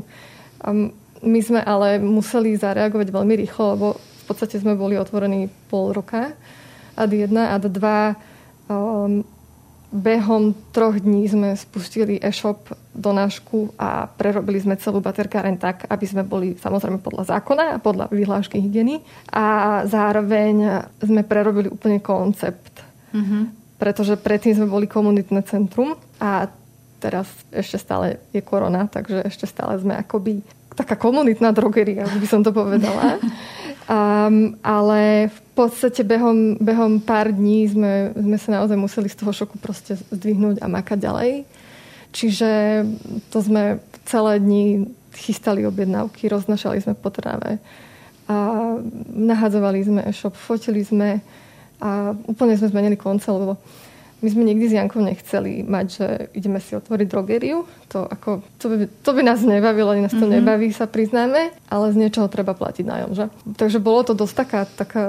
Um, my sme ale museli zareagovať veľmi rýchlo, lebo podstate sme boli otvorení pol roka. Ad 1, ad 2 um, behom troch dní sme spustili e-shop do nášku a prerobili sme celú baterkáren tak, aby sme boli samozrejme podľa zákona a podľa vyhlášky hygieny. A zároveň sme prerobili úplne koncept. Mm-hmm. Pretože predtým sme boli komunitné centrum a teraz ešte stále je korona, takže ešte stále sme akoby taká komunitná drogeria, by som to povedala. <laughs> Um, ale v podstate behom, behom pár dní sme, sme sa naozaj museli z toho šoku proste zdvihnúť a makať ďalej. Čiže to sme celé dni chystali objednávky, roznašali sme po tráve a nahadzovali sme e-shop, fotili sme a úplne sme zmenili konce, lebo my sme nikdy s Jankou nechceli mať, že ideme si otvoriť drogériu. To, ako, to, by, to by nás nebavilo, ani nás to mm-hmm. nebaví, sa priznáme, ale z niečoho treba platiť nájom. Že? Takže bolo to dosť taká, taká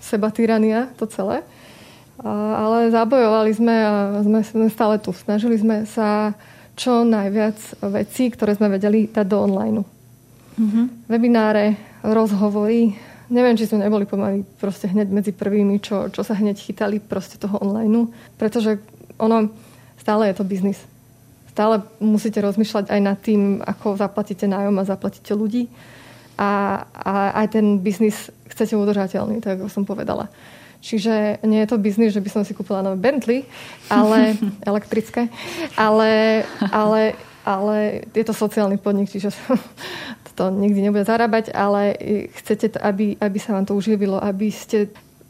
seba tyrania, to celé. A, ale zabojovali sme a sme, sme stále tu. Snažili sme sa čo najviac vecí, ktoré sme vedeli dať do online. Mm-hmm. Webináre, rozhovory, neviem, či sme neboli pomaly proste hneď medzi prvými, čo, čo sa hneď chytali proste toho online, pretože ono, stále je to biznis. Stále musíte rozmýšľať aj nad tým, ako zaplatíte nájom a zaplatíte ľudí. A, a aj ten biznis chcete udržateľný, tak ako som povedala. Čiže nie je to biznis, že by som si kúpila nové Bentley, ale <laughs> elektrické, ale, ale, ale je to sociálny podnik, čiže to nikdy nebude zarábať, ale chcete, to, aby, aby sa vám to uživilo, aby ste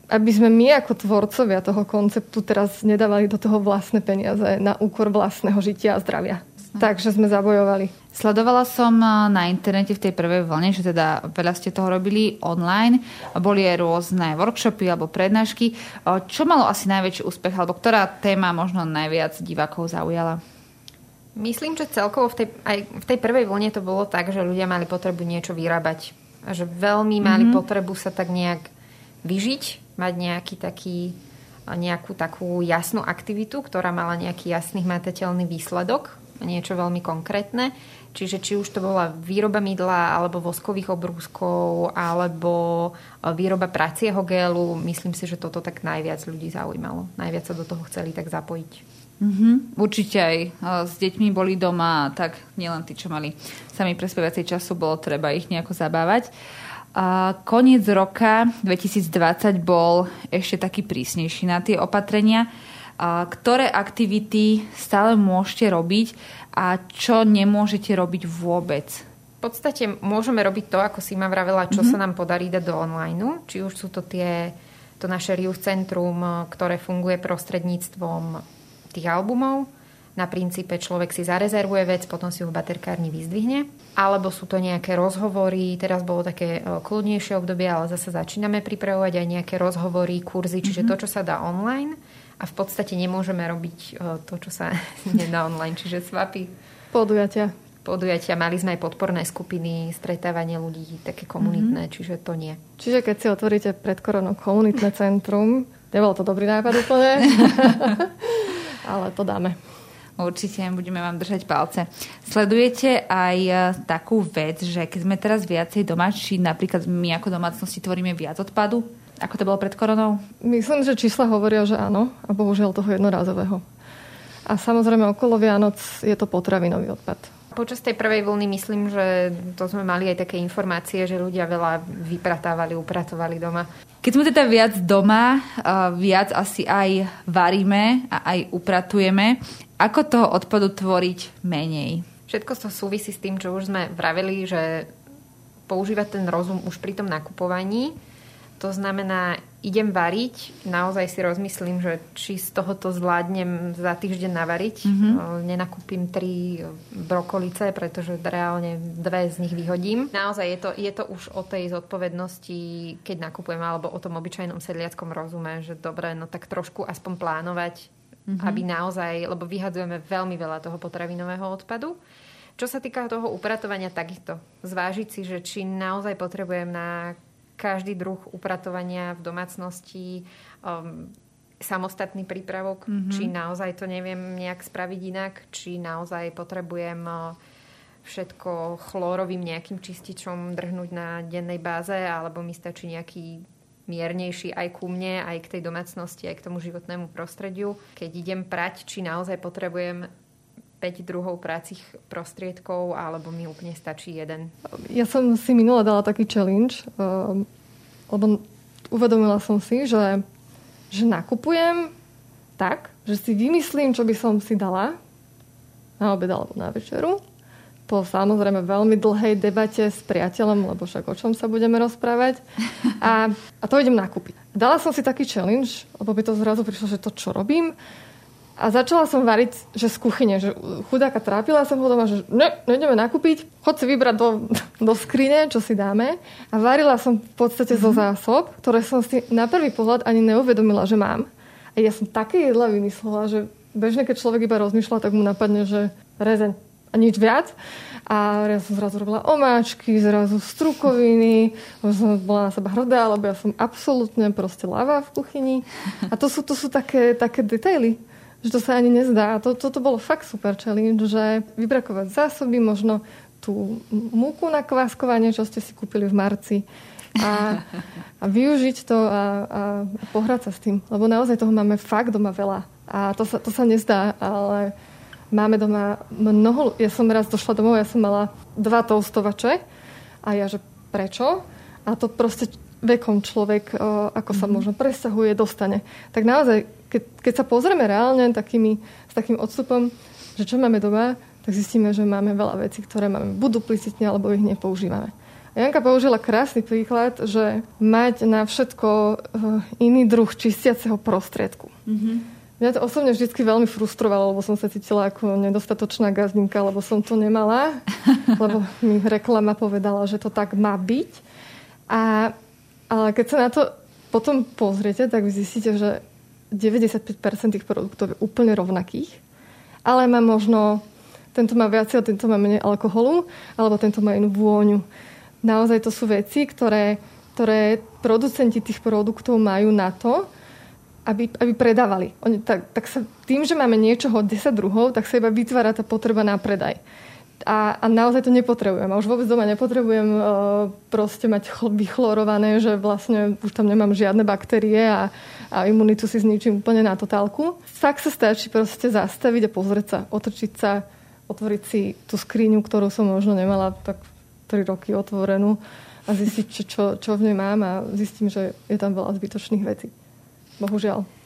aby sme my ako tvorcovia toho konceptu teraz nedávali do toho vlastné peniaze na úkor vlastného žitia a zdravia. Takže sme zabojovali. Sledovala som eh, na internete v tej prvej vlne, že teda veľa ste toho robili online. Boli aj rôzne workshopy alebo prednášky. Eh, čo malo asi najväčší úspech, alebo ktorá téma možno najviac divákov zaujala? Myslím, že celkovo v tej, aj v tej prvej vlne to bolo tak, že ľudia mali potrebu niečo vyrábať. A že veľmi mali mm-hmm. potrebu sa tak nejak vyžiť, mať nejaký taký, nejakú takú jasnú aktivitu, ktorá mala nejaký jasný hmatateľný výsledok. niečo veľmi konkrétne. Čiže či už to bola výroba mydla, alebo voskových obrúskov, alebo výroba pracieho gélu, myslím si, že toto tak najviac ľudí zaujímalo. Najviac sa do toho chceli tak zapojiť. Mm-hmm. Určite aj s deťmi boli doma, tak nielen tí, čo mali sami prespievacej času, bolo treba ich nejako zabávať. A koniec roka 2020 bol ešte taký prísnejší na tie opatrenia. A ktoré aktivity stále môžete robiť a čo nemôžete robiť vôbec? V podstate môžeme robiť to, ako si ma vravela, čo mm-hmm. sa nám podarí dať do online. Či už sú to tie, to naše Rius Centrum, ktoré funguje prostredníctvom tých albumov. Na princípe človek si zarezervuje vec, potom si ho v baterkárni vyzdvihne. Alebo sú to nejaké rozhovory, teraz bolo také e, kľudnejšie obdobie, ale zase začíname pripravovať aj nejaké rozhovory, kurzy, čiže mm-hmm. to, čo sa dá online. A v podstate nemôžeme robiť e, to, čo sa <laughs> nedá online, čiže svapy. Podujatia. Podujatia, mali sme aj podporné skupiny, stretávanie ľudí, také komunitné, mm-hmm. čiže to nie. Čiže keď si otvoríte pred koronou komunitné centrum, nebol to dobrý nápad úplne. <laughs> ale to dáme. Určite budeme vám držať palce. Sledujete aj e, takú vec, že keď sme teraz viacej doma, či napríklad my ako domácnosti tvoríme viac odpadu, ako to bolo pred koronou? Myslím, že čísla hovoria, že áno a bohužiaľ toho jednorázového. A samozrejme okolo Vianoc je to potravinový odpad počas tej prvej vlny myslím, že to sme mali aj také informácie, že ľudia veľa vypratávali, upratovali doma. Keď sme teda viac doma, viac asi aj varíme a aj upratujeme, ako toho odpadu tvoriť menej? Všetko to súvisí s tým, čo už sme vraveli, že používať ten rozum už pri tom nakupovaní to znamená, idem variť, naozaj si rozmyslím, že či z tohoto zvládnem za týždeň navariť. Mm-hmm. Nenakúpim tri brokolice, pretože reálne dve z nich vyhodím. Naozaj je to, je to už o tej zodpovednosti, keď nakupujem, alebo o tom obyčajnom sedliackom rozume, že dobre, no tak trošku aspoň plánovať, mm-hmm. aby naozaj, lebo vyhadzujeme veľmi veľa toho potravinového odpadu. Čo sa týka toho upratovania, takisto zvážiť si, že či naozaj potrebujem na každý druh upratovania v domácnosti um, samostatný prípravok, mm-hmm. či naozaj to neviem nejak spraviť inak, či naozaj potrebujem uh, všetko chlórovým nejakým čističom drhnúť na dennej báze, alebo mi stačí nejaký miernejší aj ku mne, aj k tej domácnosti, aj k tomu životnému prostrediu. Keď idem prať, či naozaj potrebujem 5 druhov prácich prostriedkov, alebo mi úplne stačí jeden? Ja som si minula dala taký challenge, um, lebo uvedomila som si, že, že nakupujem tak, že si vymyslím, čo by som si dala na obed alebo na večeru. Po samozrejme veľmi dlhej debate s priateľom, lebo však o čom sa budeme rozprávať. <laughs> A, a to idem nakúpiť. Dala som si taký challenge, lebo by to zrazu prišlo, že to čo robím, a začala som variť, že z kuchyne, že chudáka trápila som ho doma, že ne, nejdeme nakúpiť, chod si vybrať do, do skrine, čo si dáme. A varila som v podstate mm-hmm. zo mhm. zásob, ktoré som si na prvý pohľad ani neuvedomila, že mám. A ja som také jedla vymyslela, že bežne, keď človek iba rozmýšľa, tak mu napadne, že rezeň a nič viac. A ja som zrazu robila omáčky, zrazu strukoviny, som bola na seba hrdá, lebo ja som absolútne proste lava v kuchyni. A to sú, to sú také, také detaily že to sa ani nezdá. A to, toto bolo fakt super challenge, že vybrakovať zásoby, možno tú múku na kváskovanie, čo ste si kúpili v marci a, a využiť to a, a pohrať sa s tým. Lebo naozaj toho máme fakt doma veľa. A to sa, to sa nezdá, ale máme doma mnoho... Ja som raz došla domov, ja som mala dva toastovače a ja, že prečo? A to proste vekom človek, ako sa mm-hmm. možno presahuje, dostane. Tak naozaj keď, keď sa pozrieme reálne takými, s takým odstupom, že čo máme doma, tak zistíme, že máme veľa vecí, ktoré máme buď duplicitne, alebo ich nepoužívame. A Janka použila krásny príklad, že mať na všetko eh, iný druh čistiaceho prostriedku. Mm-hmm. Mňa to osobne vždy veľmi frustrovalo, lebo som sa cítila ako nedostatočná gazdinka, lebo som to nemala, <laughs> lebo mi reklama povedala, že to tak má byť. A, ale keď sa na to potom pozriete, tak vy zistíte, že 95% tých produktov je úplne rovnakých, ale má možno, tento má viacej a tento má menej alkoholu, alebo tento má inú vôňu. Naozaj to sú veci, ktoré, ktoré producenti tých produktov majú na to, aby, aby predávali. Oni, tak, tak sa, tým, že máme niečoho 10 druhov, tak sa iba vytvára tá potreba na predaj. A, a naozaj to nepotrebujem. A už vôbec doma nepotrebujem uh, proste mať chl- vychlorované, že vlastne už tam nemám žiadne baktérie a, a imunitu si zničím úplne na totálku. Tak sa stačí proste zastaviť a pozrieť sa, otočiť sa, otvoriť si tú skriňu, ktorú som možno nemala tak 3 roky otvorenú a zistiť, čo, čo, čo v nej mám a zistím, že je tam veľa zbytočných vecí. Bohužiaľ.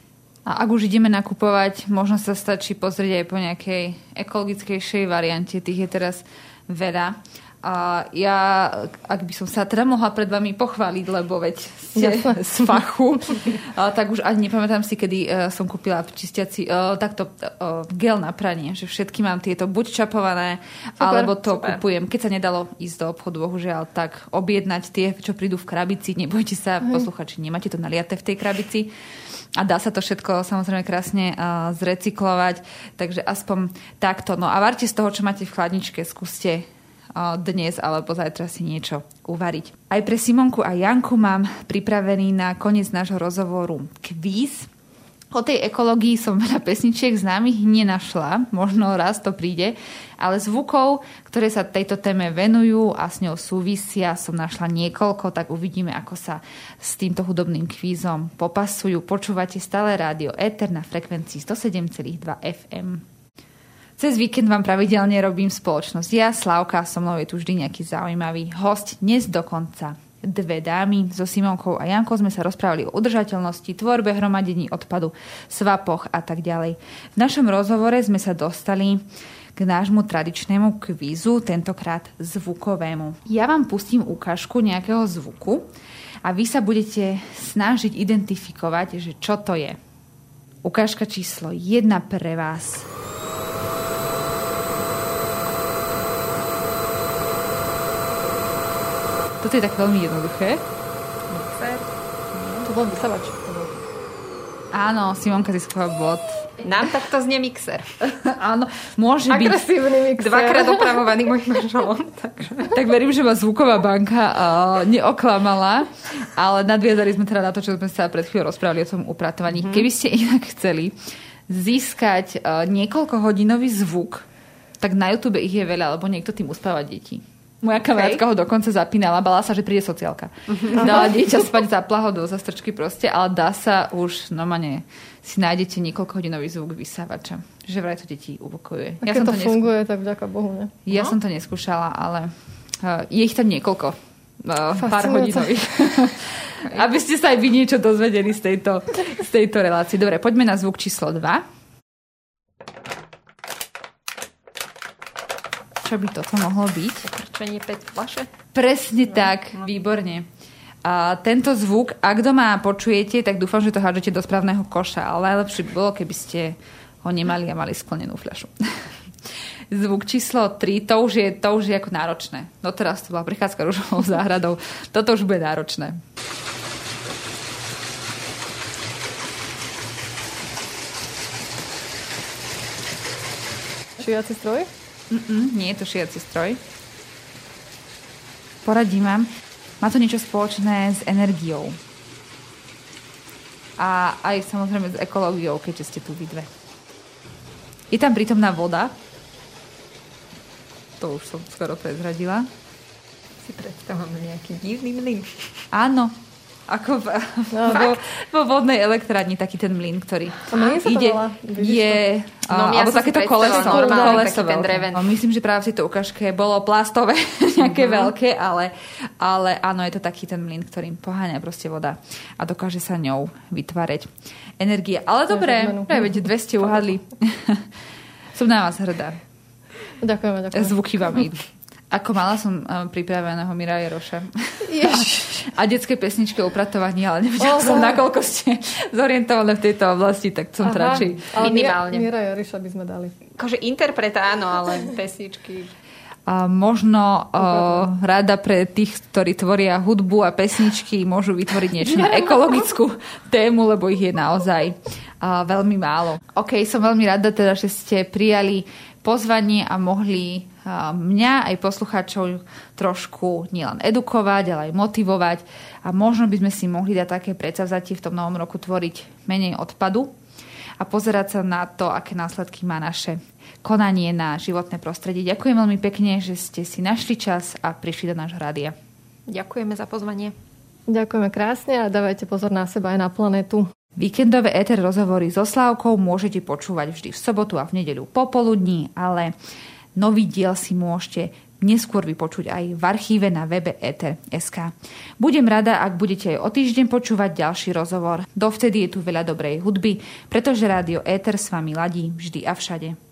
A ak už ideme nakupovať, možno sa stačí pozrieť aj po nejakej ekologickejšej variante. Tých je teraz veľa. A ja, ak by som sa teda mohla pred vami pochváliť, lebo veď ste Jasne. <laughs> z fachu, tak už ani nepamätám si, kedy uh, som kúpila čistiaci uh, takto uh, gel na pranie, že všetky mám tieto buď čapované, super, alebo to super. kupujem. Keď sa nedalo ísť do obchodu, bohužiaľ, tak objednať tie, čo prídu v krabici. Nebojte sa, posluchači, nemáte to naliaté v tej krabici a dá sa to všetko samozrejme krásne zrecyklovať, takže aspoň takto. No a varte z toho, čo máte v chladničke, skúste dnes alebo zajtra si niečo uvariť. Aj pre Simonku a Janku mám pripravený na koniec nášho rozhovoru kvíz. O tej ekológii som veľa pesničiek známych nenašla, možno raz to príde, ale zvukov, ktoré sa tejto téme venujú a s ňou súvisia, som našla niekoľko, tak uvidíme, ako sa s týmto hudobným kvízom popasujú. Počúvate stále rádio Eter na frekvencii 107,2 FM. Cez víkend vám pravidelne robím spoločnosť. Ja, Slavka, so mnou je tu vždy nejaký zaujímavý host. Dnes dokonca dve dámy. So Simonkou a Jankou sme sa rozprávali o udržateľnosti, tvorbe hromadení odpadu, svapoch a tak ďalej. V našom rozhovore sme sa dostali k nášmu tradičnému kvízu, tentokrát zvukovému. Ja vám pustím ukážku nejakého zvuku a vy sa budete snažiť identifikovať, že čo to je. Ukážka číslo 1 pre vás. Toto je tak veľmi jednoduché. Mixer. To bol vysavač. Áno, Simonka získala bod. Nám takto znie mixer. <laughs> Áno, môže byť. Agresívny mixer. Dvakrát opravovaný môj manželom. <laughs> Takže. Tak verím, že ma zvuková banka uh, neoklamala, ale nadviazali sme teda na to, čo sme sa pred chvíľou rozprávali o tom upratovaní. Mm-hmm. Keby ste inak chceli získať uh, niekoľko hodinový zvuk, tak na YouTube ich je veľa, lebo niekto tým uspáva deti. Moja kamarátka okay. ho dokonca zapínala, bala sa, že príde sociálka. Uh-huh. Dala dieťa spať, zapla ho do zastrčky proste, ale dá sa už, no mane, si nájdete niekoľko hodinový zvuk vysávača. Že vraj to deti upokojuje. A ja keď som to, to funguje, neskú... tak vďaka Bohu, ne? Ja no? som to neskúšala, ale uh, je ich tam niekoľko. Uh, pár hodinových. <laughs> Aby ste sa aj vy niečo dozvedeli z tejto, z tejto relácie. Dobre, poďme na zvuk číslo 2. čo by toto mohlo byť? Krčenie 5 flaše? Presne no, tak, no. výborne. A tento zvuk, ak doma počujete, tak dúfam, že to hádžete do správneho koša, ale najlepšie by bolo, keby ste ho nemali a mali sklonenú fľašu. <laughs> Zvuk číslo 3, to už je, to už je ako náročné. No teraz to bola prichádzka <laughs> rúžovou záhradou. Toto už bude náročné. Šiaci stroj? Mm-mm, nie je to šiaci stroj. Poradím vám. Má to niečo spoločné s energiou. A aj samozrejme s ekológiou, keďže ste tu vy dve. Je tam prítomná voda. To už som skoro prezradila. Si predstavám nejaký divný mlyn. Áno, ako v, no, vo, vo vodnej elektrárni taký ten mlyn, ktorý ide, je, no, ja alebo takéto koleso, normálne, koleso taký ten dreven. No, myslím, že práve v tejto ukážke bolo plastové, <laughs> nejaké mm-hmm. veľké, ale, ale áno, je to taký ten mlyn, ktorým poháňa proste voda a dokáže sa ňou vytvárať energie. Ale dobre, veď dve ste uhadli. <laughs> Som na vás hrdá. Ďakujem, ďakujem. Zvuky vám idú. Ako mala som uh, pripraveného Mira <laughs> A detské pesničky o upratovaní, ale nevedela oh, som, nakoľko ste <laughs> zorientované v tejto oblasti, tak som radšej minimálne. Mira Jeroša by sme dali. Akože interpreta áno, ale <laughs> pesničky... A možno uh, rada pre tých, ktorí tvoria hudbu a pesničky, môžu vytvoriť niečo na ekologickú tému, lebo ich je naozaj uh, veľmi málo. OK, som veľmi rada teda, že ste prijali pozvanie a mohli mňa aj poslucháčov trošku nielen edukovať, ale aj motivovať a možno by sme si mohli dať také predsavzatie v tom novom roku tvoriť menej odpadu a pozerať sa na to, aké následky má naše konanie na životné prostredie. Ďakujem veľmi pekne, že ste si našli čas a prišli do nášho rádia. Ďakujeme za pozvanie. Ďakujeme krásne a dávajte pozor na seba aj na planetu. Víkendové éter rozhovory so Slávkou môžete počúvať vždy v sobotu a v nedeľu popoludní, ale nový diel si môžete neskôr vypočuť aj v archíve na webe Ether.sk. Budem rada, ak budete aj o týždeň počúvať ďalší rozhovor. Dovtedy je tu veľa dobrej hudby, pretože rádio Ether s vami ladí vždy a všade.